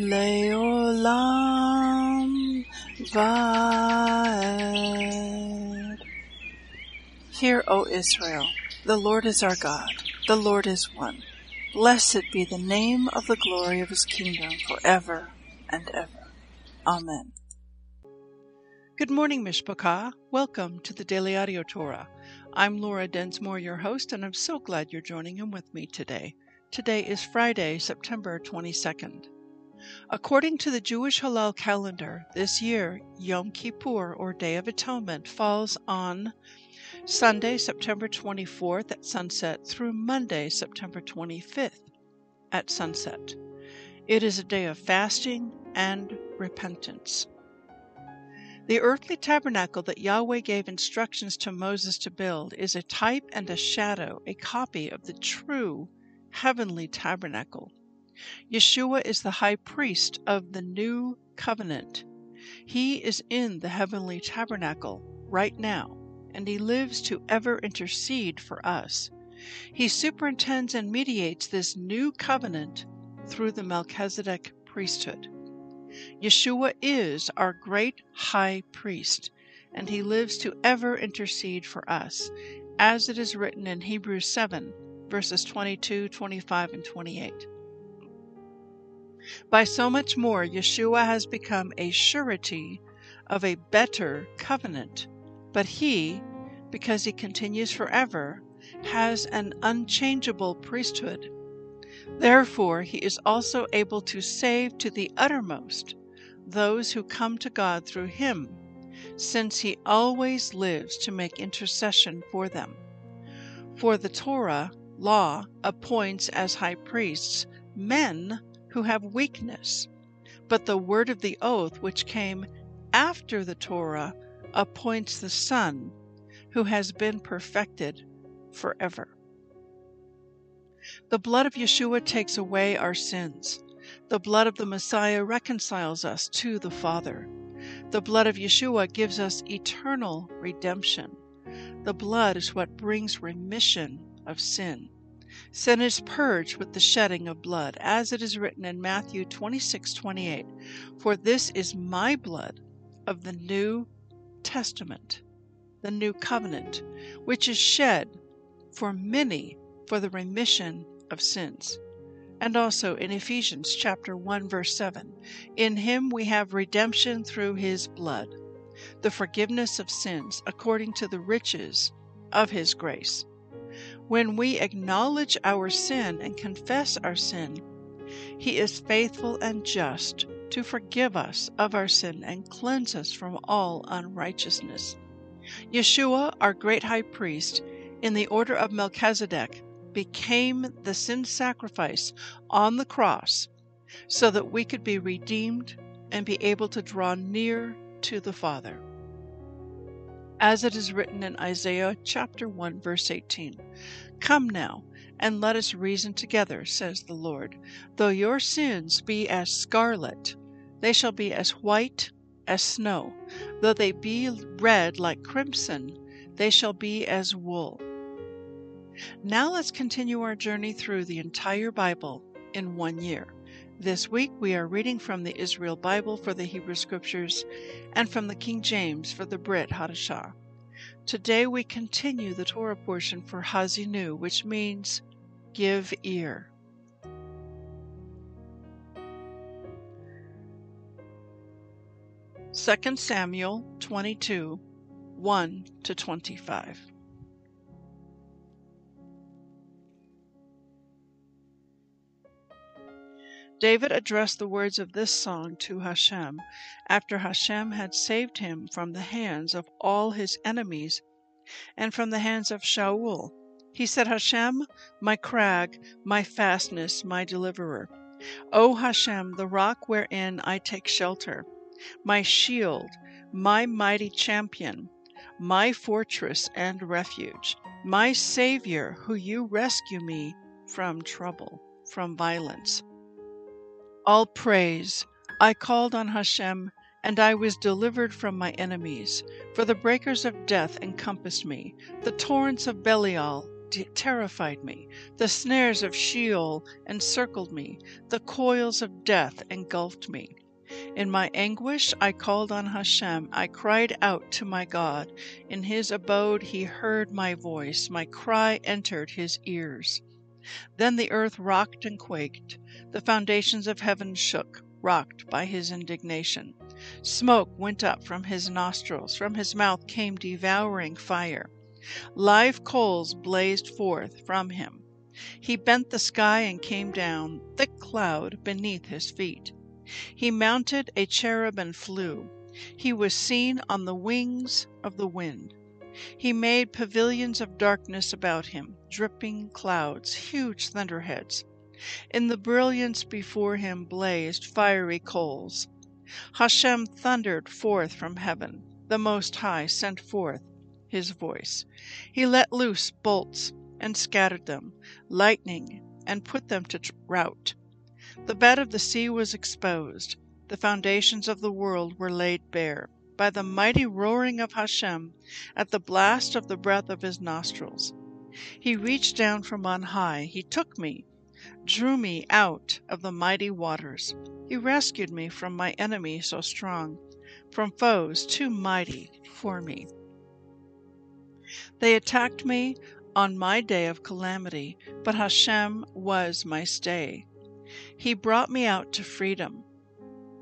Leolam Vaed Hear, O Israel, the Lord is our God, the Lord is one. Blessed be the name of the glory of his kingdom forever and ever. Amen. Good morning, Mishpachah. Welcome to the Daily Audio Torah. I'm Laura Densmore, your host, and I'm so glad you're joining in with me today. Today is Friday, September 22nd. According to the Jewish Hillel calendar, this year, Yom Kippur, or Day of Atonement, falls on Sunday, September 24th at sunset through Monday, September 25th at sunset. It is a day of fasting and repentance. The earthly tabernacle that Yahweh gave instructions to Moses to build is a type and a shadow, a copy of the true heavenly tabernacle. Yeshua is the high priest of the new covenant. He is in the heavenly tabernacle right now and he lives to ever intercede for us. He superintends and mediates this new covenant through the Melchizedek priesthood. Yeshua is our great high priest, and he lives to ever intercede for us, as it is written in Hebrews 7, verses 22, 25, and 28. By so much more, Yeshua has become a surety of a better covenant but he, because he continues forever, has an unchangeable priesthood. Therefore, he is also able to save to the uttermost those who come to God through him, since he always lives to make intercession for them. For the Torah, law, appoints as high priests men who have weakness, but the word of the oath, which came after the Torah, appoints the Son, who has been perfected forever. The blood of Yeshua takes away our sins. The blood of the Messiah reconciles us to the Father. The blood of Yeshua gives us eternal redemption. The blood is what brings remission of sin. Sin is purged with the shedding of blood, as it is written in Matthew 26:28, For this is my blood of the new Testament, the new covenant, which is shed for many for the remission of sins. And also in Ephesians chapter 1 verse 7, in him we have redemption through his blood, the forgiveness of sins according to the riches of his grace. When we acknowledge our sin and confess our sin, he is faithful and just to forgive us of our sin and cleanse us from all unrighteousness. Yeshua, our great high priest, in the order of Melchizedek, became the sin sacrifice on the cross so that we could be redeemed and be able to draw near to the Father. As it is written in Isaiah chapter 1 verse 18, Come now, and let us reason together, says the Lord. Though your sins be as scarlet, they shall be as white as snow. Though they be red like crimson, they shall be as wool. Now let's continue our journey through the entire Bible in one year. This week we are reading from the Israel Bible for the Hebrew Scriptures and from the King James for the Brit Hadashah. Today we continue the Torah portion for Haazinu, which means give ear. 2 Samuel 22 1 to 25. David addressed the words of this song to Hashem after Hashem had saved him from the hands of all his enemies and from the hands of Shaul. He said, Hashem, my crag, my fastness, my deliverer. O Hashem, the rock wherein I take shelter, my shield, my mighty champion, my fortress and refuge, my Savior, who you rescue me from trouble, from violence. All praise. I called on Hashem, and I was delivered from my enemies. For the breakers of death encompassed me, the torrents of Belial terrified me, the snares of Sheol encircled me, the coils of death engulfed me. In my anguish I called on Hashem, I cried out to my God. In his abode he heard my voice, my cry entered his ears. Then the earth rocked and quaked, the foundations of heaven shook, rocked by his indignation. Smoke went up from his nostrils, from his mouth came devouring fire. Live coals blazed forth from him. He bent the sky and came down, thick cloud beneath his feet. He mounted a cherub and flew. He was seen on the wings of the wind. He made pavilions of darkness about him, dripping clouds, huge thunderheads. In the brilliance before him blazed fiery coals. Hashem thundered forth from heaven. The Most High sent forth his voice. He let loose bolts and scattered them, lightning and put them to rout. The bed of the sea was exposed, the foundations of the world were laid bare, by the mighty roaring of Hashem, at the blast of the breath of his nostrils. He reached down from on high, he took me, drew me out of the mighty waters. He rescued me from my enemy so strong, from foes too mighty for me. They attacked me on my day of calamity, but Hashem was my stay. He brought me out to freedom.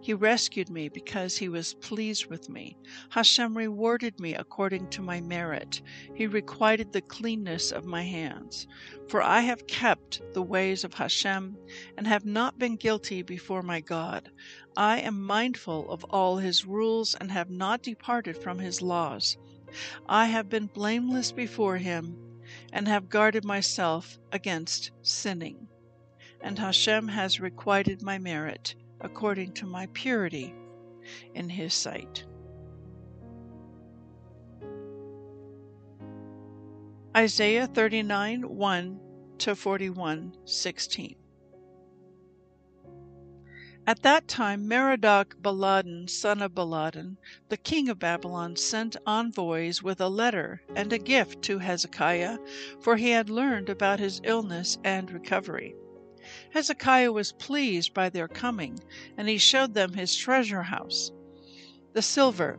He rescued me because he was pleased with me. Hashem rewarded me according to my merit. He requited the cleanness of my hands. For I have kept the ways of Hashem and have not been guilty before my God. I am mindful of all his rules and have not departed from his laws. I have been blameless before him and have guarded myself against sinning and Hashem has requited my merit according to my purity in his sight. Isaiah 39 1 to 41 16. At that time Merodach Baladan, son of Baladan, the king of Babylon, sent envoys with a letter and a gift to Hezekiah, for he had learned about his illness and recovery. Hezekiah was pleased by their coming, and he showed them his treasure house, the silver,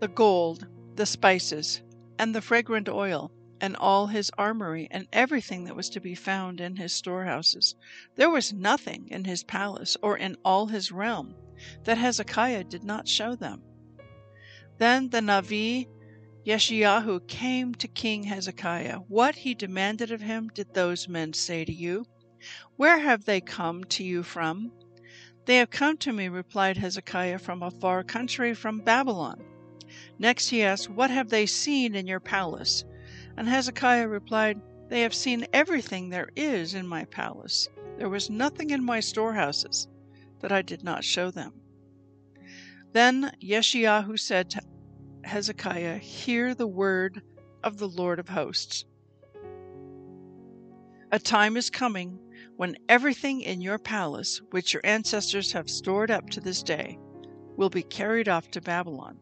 the gold, the spices, and the fragrant oil, and all his armory, and everything that was to be found in his storehouses. There was nothing in his palace or in all his realm that Hezekiah did not show them. Then the Navi Yeshayahu came to King Hezekiah. What he demanded of him did those men say to you? Where have they come to you from? They have come to me, replied Hezekiah, from a far country, from Babylon. Next he asked, What have they seen in your palace? And Hezekiah replied, They have seen everything there is in my palace. There was nothing in my storehouses that I did not show them. Then Yeshayahu said to Hezekiah, Hear the word of the Lord of hosts. A time is coming when everything in your palace, which your ancestors have stored up to this day, will be carried off to Babylon.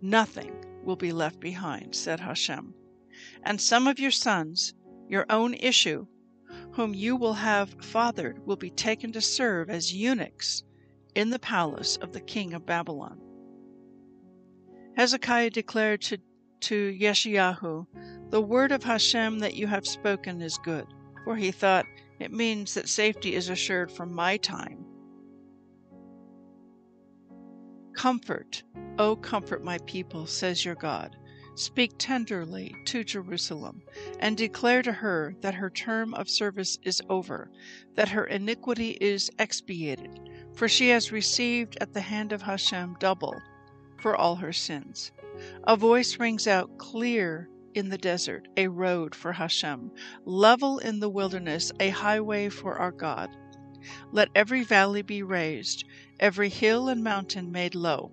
Nothing will be left behind, said Hashem. And some of your sons, your own issue, whom you will have fathered, will be taken to serve as eunuchs in the palace of the king of Babylon. Hezekiah declared to, to Yeshayahu, The word of Hashem that you have spoken is good. For he thought, it means that safety is assured for my time. Comfort, O comfort my people, says your God. Speak tenderly to Jerusalem, and declare to her that her term of service is over, that her iniquity is expiated, for she has received at the hand of Hashem double for all her sins. A voice rings out clear in the desert, a road for Hashem, level in the wilderness, a highway for our God. Let every valley be raised, every hill and mountain made low.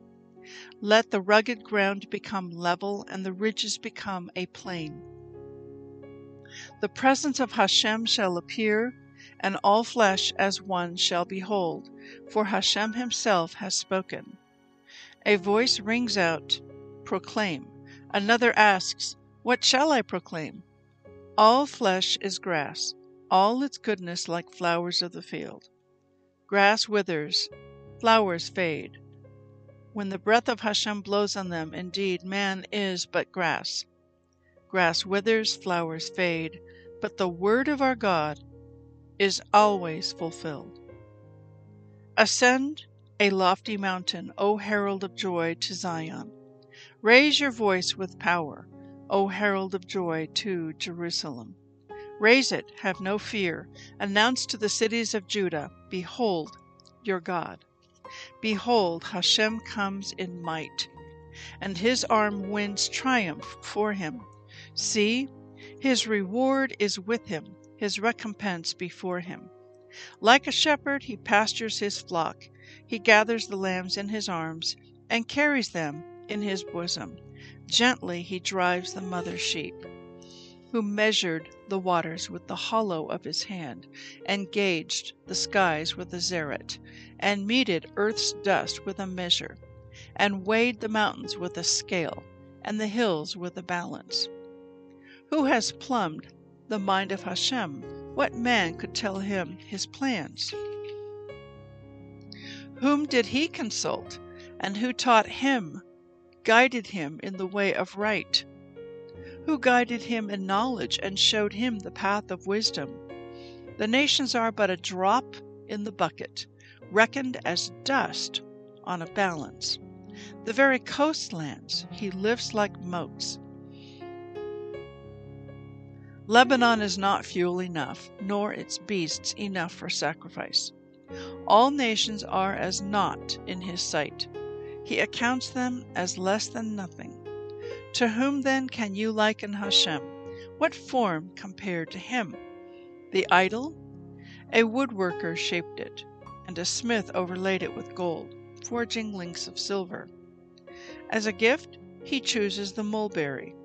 Let the rugged ground become level, and the ridges become a plain. The presence of Hashem shall appear, and all flesh as one shall behold, for Hashem himself has spoken. A voice rings out, Proclaim. Another asks, What shall I proclaim? All flesh is grass, all its goodness like flowers of the field. Grass withers, flowers fade. When the breath of Hashem blows on them, indeed, man is but grass. Grass withers, flowers fade, but the word of our God is always fulfilled. Ascend a lofty mountain, O herald of joy, to Zion. Raise your voice with power, O herald of joy, to Jerusalem. Raise it, have no fear. Announce to the cities of Judah, Behold, your God. Behold, Hashem comes in might, and his arm wins triumph for him. See, his reward is with him, his recompense before him. Like a shepherd, he pastures his flock. He gathers the lambs in his arms and carries them in his bosom. Gently he drives the mother sheep. Who measured the waters with the hollow of his hand, and gauged the skies with a zereth, and meted earth's dust with a measure, and weighed the mountains with a scale, and the hills with a balance. Who has plumbed the mind of Hashem? What man could tell him his plans? Whom did he consult, and who taught him, guided him in the way of right? Who guided him in knowledge and showed him the path of wisdom? The nations are but a drop in the bucket, reckoned as dust on a balance. The very coastlands he lifts like motes. Lebanon is not fuel enough, nor its beasts enough for sacrifice. All nations are as naught in his sight. He accounts them as less than nothing. To whom then can you liken Hashem? What form compared to him? The idol? A woodworker shaped it, and a smith overlaid it with gold, forging links of silver. As a gift, he chooses the mulberry,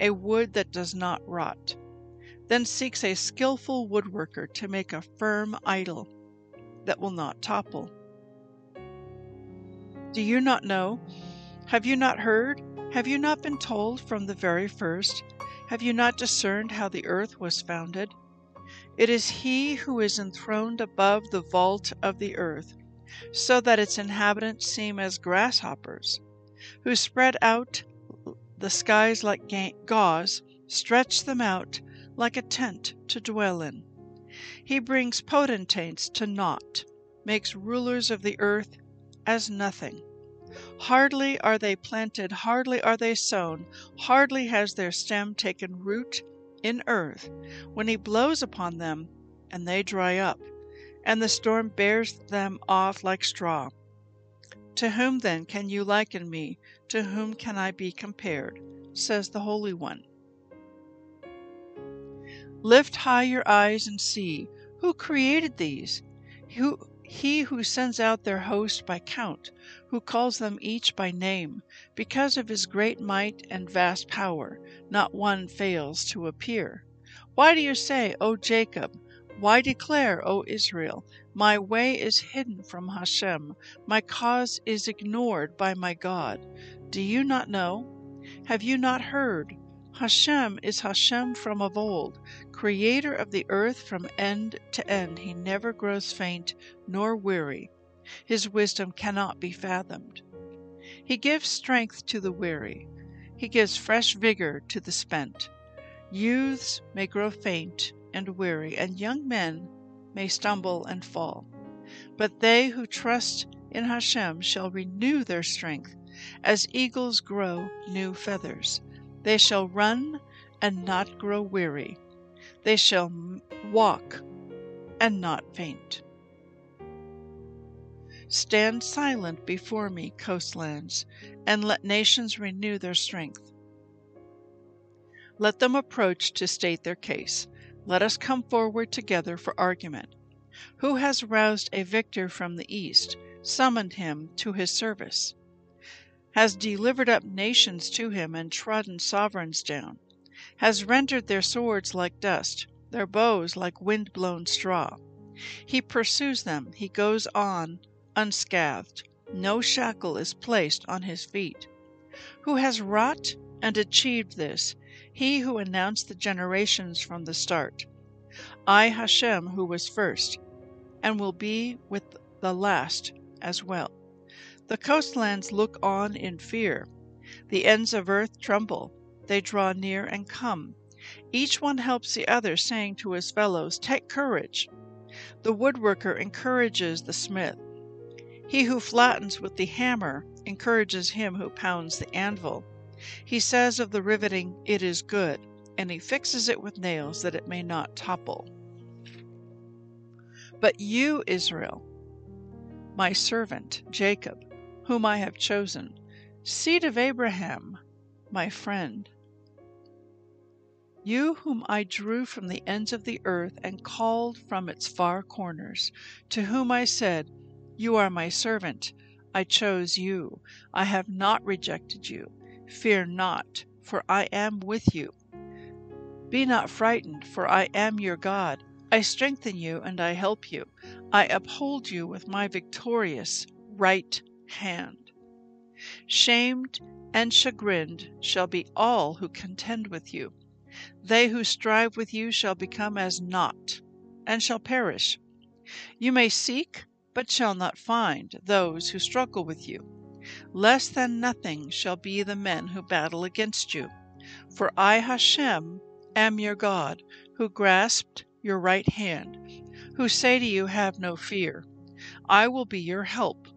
a wood that does not rot then seeks a skilful woodworker to make a firm idol that will not topple. Do you not know? Have you not heard? Have you not been told from the very first? Have you not discerned how the earth was founded? It is He who is enthroned above the vault of the earth, so that its inhabitants seem as grasshoppers, who spread out the skies like gauze, stretch them out like a tent to dwell in. He brings potentates to naught, makes rulers of the earth as nothing. Hardly are they planted, hardly are they sown, hardly has their stem taken root in earth, when he blows upon them, and they dry up, and the storm bears them off like straw. To whom then can you liken me? To whom can I be compared? says the Holy One. Lift high your eyes and see who created these. Who, he who sends out their host by count, who calls them each by name. Because of his great might and vast power, not one fails to appear. Why do you say, O Jacob? Why declare, O Israel? My way is hidden from Hashem, my cause is ignored by my God. Do you not know? Have you not heard? Hashem is Hashem from of old, creator of the earth from end to end. He never grows faint nor weary. His wisdom cannot be fathomed. He gives strength to the weary. He gives fresh vigor to the spent. Youths may grow faint and weary, and young men may stumble and fall. But they who trust in Hashem shall renew their strength as eagles grow new feathers. They shall run and not grow weary. They shall walk and not faint. Stand silent before me, coastlands, and let nations renew their strength. Let them approach to state their case. Let us come forward together for argument. Who has roused a victor from the east, summoned him to his service? Has delivered up nations to him and trodden sovereigns down? Has rendered their swords like dust, their bows like wind blown straw? He pursues them, he goes on unscathed. No shackle is placed on his feet. Who has wrought and achieved this? He who announced the generations from the start. I, Hashem, who was first, and will be with the last as well. The coastlands look on in fear. The ends of earth tremble. They draw near and come. Each one helps the other, saying to his fellows, Take courage. The woodworker encourages the smith. He who flattens with the hammer encourages him who pounds the anvil. He says of the riveting, It is good, and he fixes it with nails that it may not topple. But you, Israel, my servant Jacob, whom I have chosen, seed of Abraham, my friend, you whom I drew from the ends of the earth and called from its far corners, to whom I said, you are my servant. I chose you. I have not rejected you. Fear not, for I am with you. Be not frightened, for I am your God. I strengthen you and I help you. I uphold you with my victorious right hand. Shamed and chagrined shall be all who contend with you. They who strive with you shall become as naught, and shall perish. You may seek, but shall not find, those who struggle with you. Less than nothing shall be the men who battle against you. For I, Hashem, am your God, who grasped your right hand, who say to you, Have no fear. I will be your help.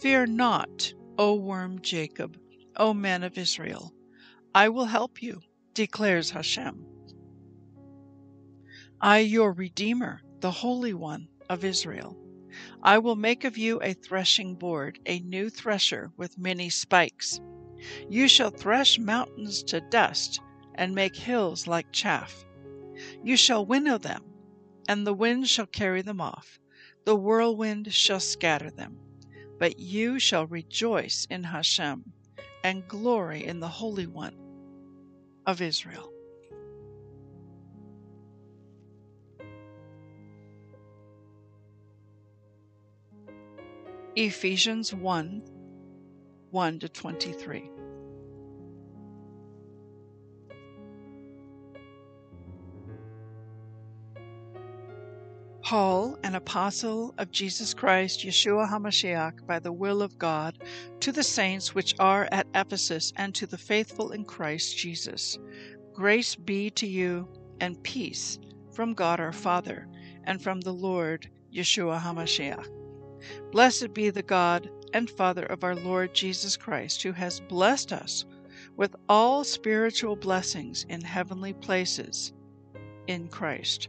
Fear not, O worm Jacob, O man of Israel. I will help you, declares Hashem. I, your Redeemer, the Holy One of Israel. I will make of you a threshing board, a new thresher with many spikes. You shall thresh mountains to dust, and make hills like chaff. You shall winnow them, and the wind shall carry them off. The whirlwind shall scatter them. But you shall rejoice in Hashem, and glory in the Holy One of Israel. Ephesians 1 1 to 23. Paul, an apostle of Jesus Christ, Yeshua HaMashiach, by the will of God, to the saints which are at Ephesus and to the faithful in Christ Jesus. Grace be to you and peace from God our Father and from the Lord Yeshua HaMashiach. Blessed be the God and Father of our Lord Jesus Christ, who has blessed us with all spiritual blessings in heavenly places in Christ,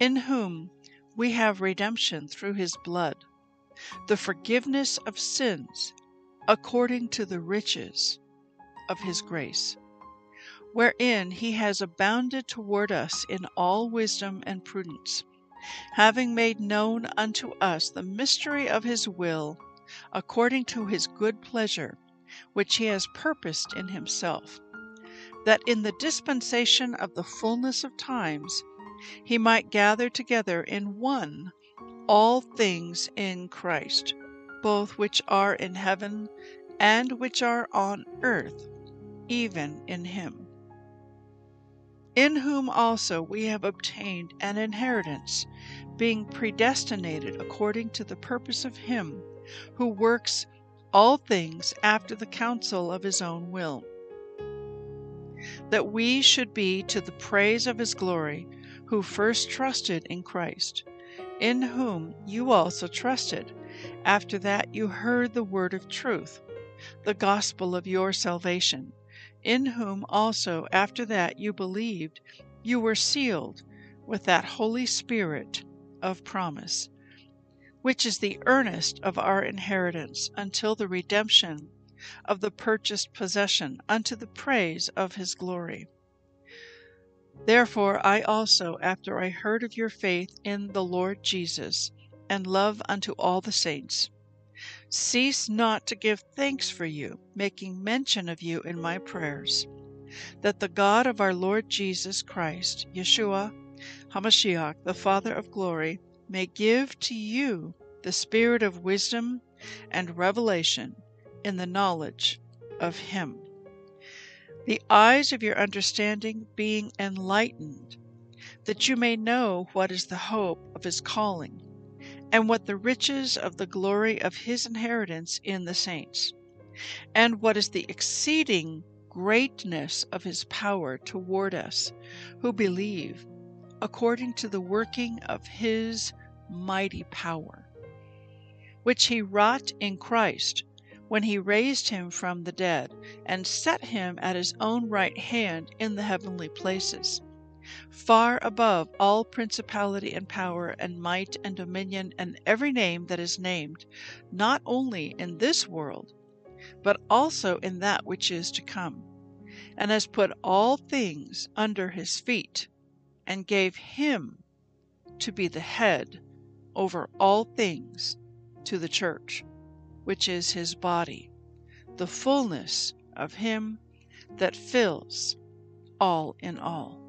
in whom we have redemption through his blood, the forgiveness of sins, according to the riches of his grace, wherein he has abounded toward us in all wisdom and prudence having made known unto us the mystery of his will, according to his good pleasure, which he has purposed in himself, that in the dispensation of the fullness of times he might gather together in one all things in Christ, both which are in heaven and which are on earth, even in him in whom also we have obtained an inheritance, being predestinated according to the purpose of Him who works all things after the counsel of His own will, that we should be to the praise of His glory, who first trusted in Christ. in whom you also trusted, after that you heard the word of truth, the gospel of your salvation, in whom also after that you believed, you were sealed with that Holy Spirit of promise, which is the earnest of our inheritance until the redemption of the purchased possession unto the praise of his glory. Therefore I also, after I heard of your faith in the Lord Jesus, and love unto all the saints, cease not to give thanks for you, making mention of you in my prayers, that the God of our Lord Jesus Christ, Yeshua HaMashiach, the Father of glory, may give to you the spirit of wisdom and revelation in the knowledge of Him the eyes of your understanding being enlightened, that you may know what is the hope of his calling, and what the riches of the glory of his inheritance in the saints, and what is the exceeding greatness of his power toward us who believe, according to the working of his mighty power, which he wrought in Christ when he raised him from the dead, and set him at his own right hand in the heavenly places, far above all principality and power and might and dominion and every name that is named, not only in this world, but also in that which is to come, and has put all things under his feet, and gave him to be the head over all things to the church which is his body, the fullness of him that fills all in all.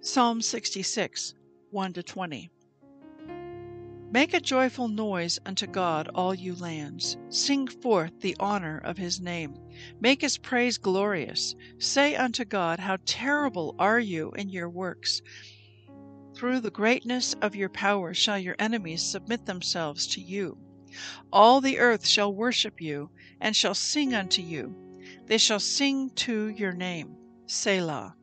Psalm 66, 1 20. Make a joyful noise unto God, all you lands. Sing forth the honor of his name. Make his praise glorious. Say unto God, How terrible are you in your works! Through the greatness of your power shall your enemies submit themselves to you. All the earth shall worship you, and shall sing unto you. They shall sing to your name. Selah.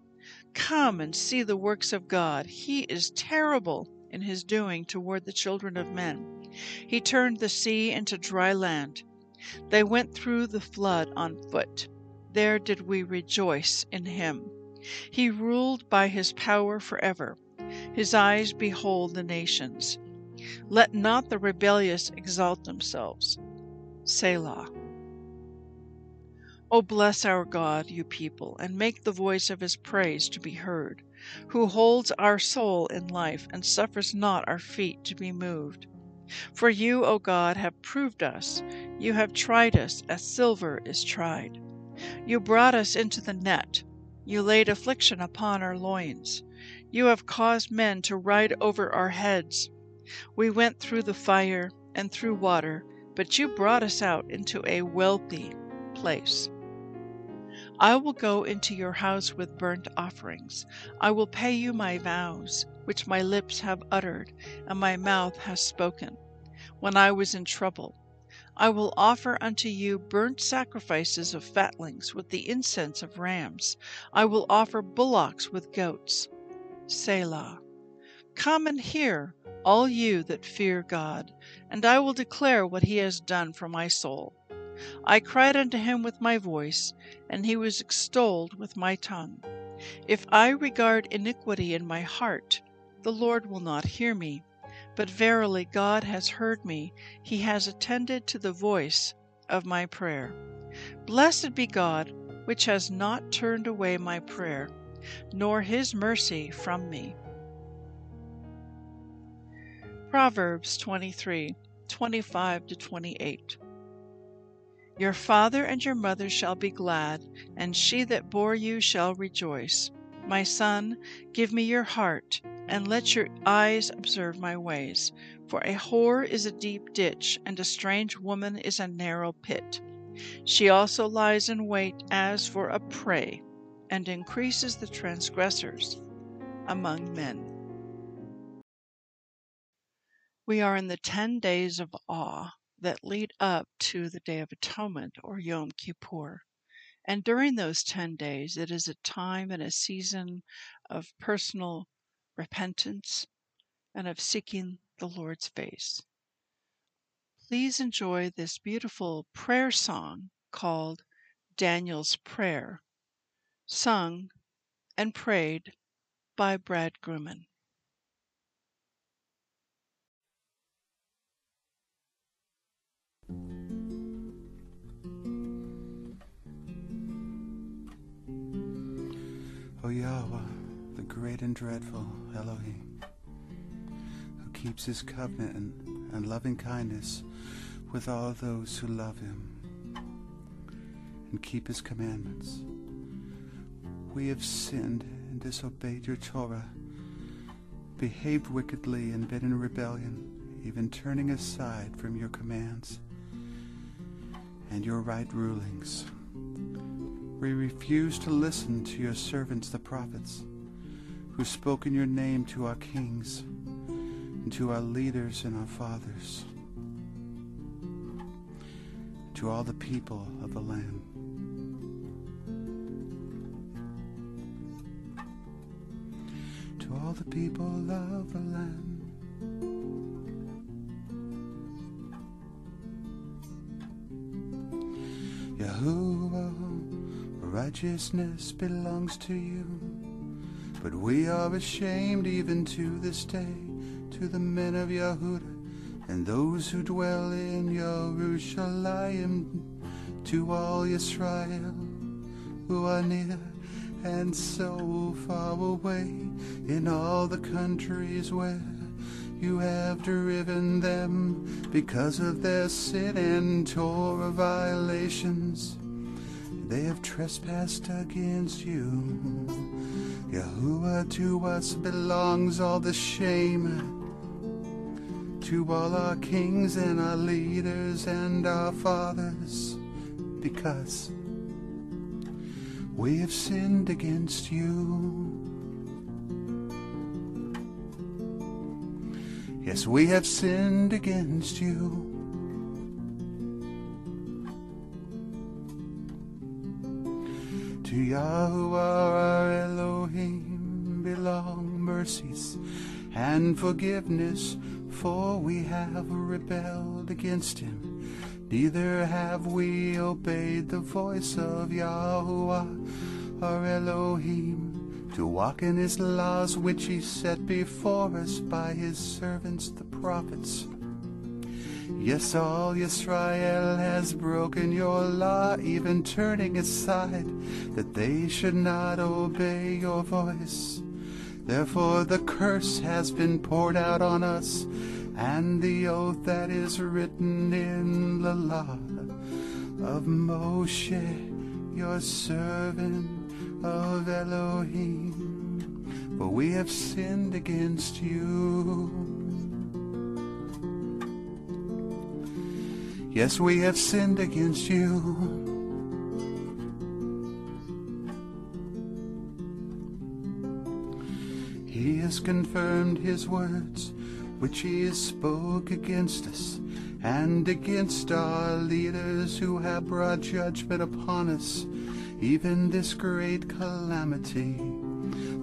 Come and see the works of God. He is terrible in his doing toward the children of men. He turned the sea into dry land. They went through the flood on foot. There did we rejoice in him. He ruled by his power forever. His eyes behold the nations. Let not the rebellious exalt themselves. Selah. O bless our God, you people, and make the voice of his praise to be heard, who holds our soul in life and suffers not our feet to be moved. For you, O God, have proved us, you have tried us as silver is tried. You brought us into the net, you laid affliction upon our loins. You have caused men to ride over our heads. We went through the fire and through water, but you brought us out into a wealthy place. I will go into your house with burnt offerings. I will pay you my vows, which my lips have uttered and my mouth has spoken. When I was in trouble, I will offer unto you burnt sacrifices of fatlings with the incense of rams. I will offer bullocks with goats. Selah. Come and hear, all you that fear God, and I will declare what he has done for my soul. I cried unto him with my voice, and he was extolled with my tongue. If I regard iniquity in my heart, the Lord will not hear me. But verily God has heard me, he has attended to the voice of my prayer. Blessed be God, which has not turned away my prayer nor his mercy from me. Proverbs 23 25 28. Your father and your mother shall be glad, and she that bore you shall rejoice. My son, give me your heart, and let your eyes observe my ways. For a whore is a deep ditch, and a strange woman is a narrow pit. She also lies in wait as for a prey and increases the transgressors among men. We are in the 10 days of awe that lead up to the Day of Atonement or Yom Kippur. And during those 10 days, it is a time and a season of personal repentance, and of seeking the Lord's face. Please enjoy this beautiful prayer song called Daniel's Prayer, sung and prayed by Brad Grumman. O Yahweh, the great and dreadful Elohim, who keeps his covenant and, and loving kindness with all those who love him and keep his commandments. We have sinned and disobeyed your Torah, behaved wickedly and been in rebellion, even turning aside from your commands and your right rulings. We refuse to listen to your servants the prophets, who spoke in your name to our kings and to our leaders and our fathers, to all the people of the land. The people of the land. Yahuwah, righteousness belongs to you. But we are ashamed even to this day to the men of Yehuda and those who dwell in Jerusalem, to all Israel who are near and so far away in all the countries where you have driven them because of their sin and Torah violations. They have trespassed against you. Yahuwah, to us belongs all the shame. To all our kings and our leaders and our fathers, because we have sinned against you. Yes, we have sinned against you. To Yahuwah our Elohim belong mercies and forgiveness, for we have rebelled against him. Neither have we obeyed the voice of Yahuwah our Elohim to walk in his laws which he set before us by his servants the prophets. Yes, all Israel has broken your law, even turning aside, that they should not obey your voice. Therefore the curse has been poured out on us, and the oath that is written in the law of Moshe, your servant of Elohim. For we have sinned against you. Yes, we have sinned against you. He has confirmed his words, which he has spoke against us, and against our leaders who have brought judgment upon us, even this great calamity.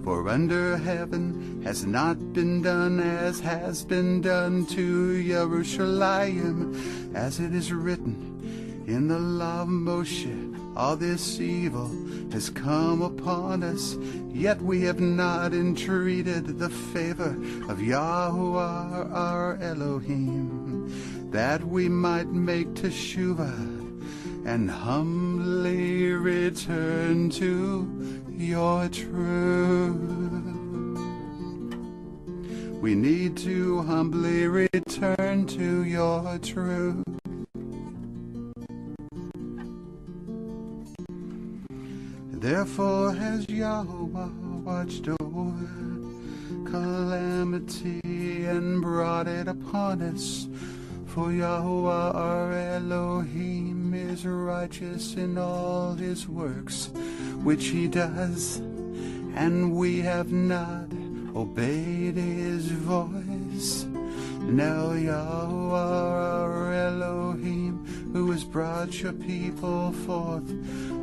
For under heaven has not been done as has been done to Jerusalem, as it is written in the law of Moshe. All this evil has come upon us, yet we have not entreated the favor of Yahuwah our Elohim, that we might make teshuvah and humbly return to your truth. We need to humbly return to your truth. Therefore has Yahweh watched over calamity and brought it upon us. For Yahweh our Elohim is righteous in all his works which he does, and we have not obeyed his voice. Now Yahweh brought your people forth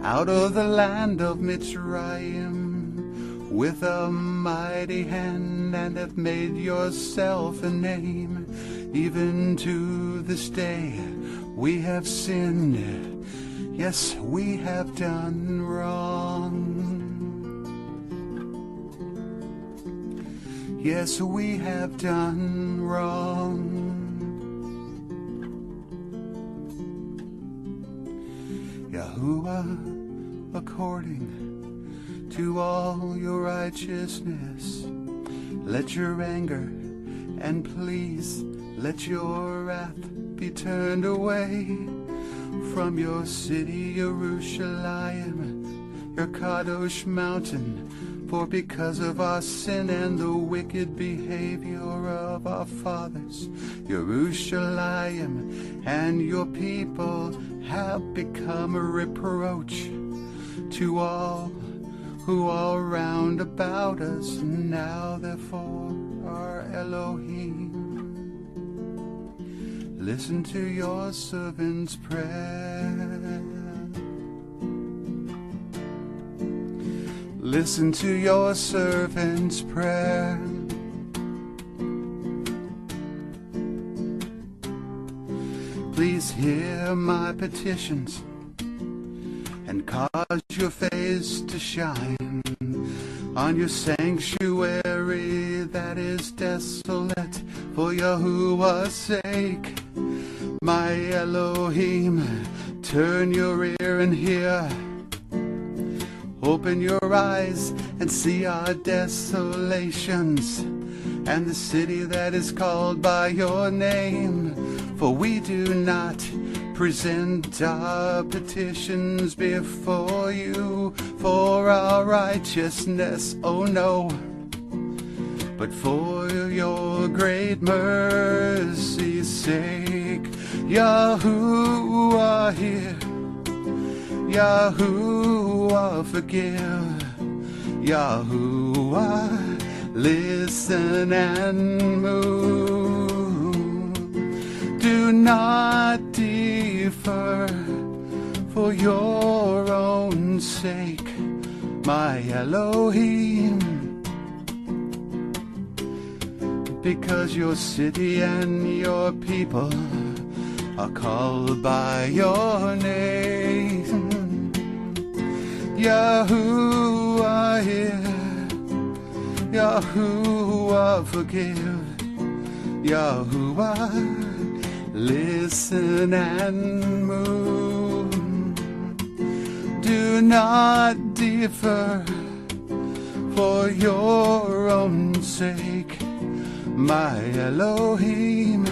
out of the land of Mitzrayim, with a mighty hand and have made yourself a name. Even to this day we have sinned. Yes, we have done wrong. Yes, we have done wrong. According to all your righteousness, let your anger and please let your wrath be turned away from your city, Jerusalem, your Kadosh mountain. For because of our sin and the wicked behavior of our fathers, Jerusalem and your people have become a reproach to all who are round about us. Now, therefore, our Elohim, listen to your servant's prayer. Listen to your servant's prayer. Please hear my petitions and cause your face to shine on your sanctuary that is desolate for Yahuwah's sake. My Elohim, turn your ear and hear. Open your eyes and see our desolations and the city that is called by your name. For we do not present our petitions before you for our righteousness, oh no, but for your great mercy's sake. Yahuwah hear, Yahuwah forgive, Yahuwah listen and move. Do not defer for your own sake, my Elohim. Because your city and your people are called by your name. Yahuwah hear, Yahuwah forgive, Yahuwah listen and move. Do not defer for your own sake, my Elohim.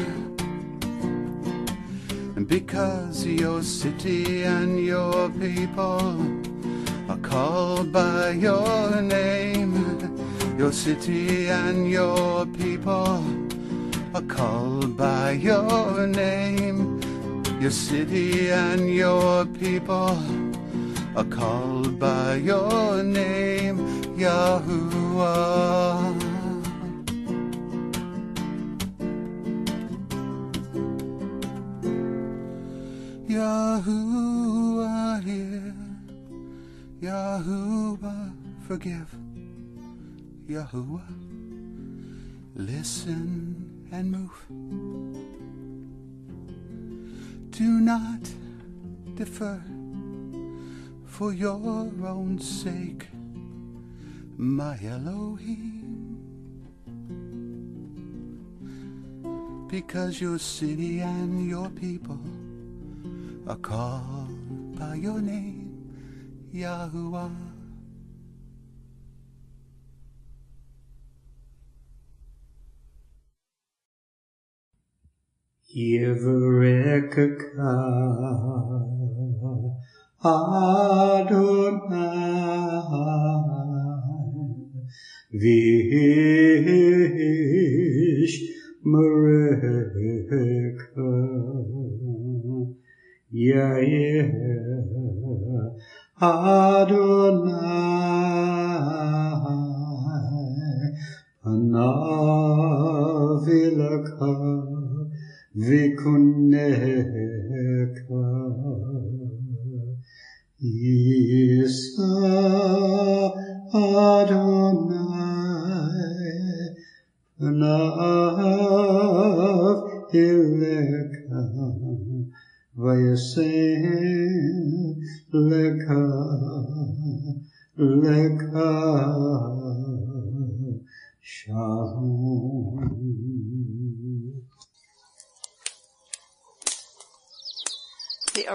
Because your city and your people are called by your name, your city and your people are called by your name. Your city and your people are called by your name, Yahuwah. Yahuwah hear, Yahuwah forgive, Yahuwah listen and move. Do not defer for your own sake, my Elohim. Because your city and your people are called by your name, Yahuwah. Yevrekka Adonai Vish Mereka Yair Adonai Panavilaka vikuneka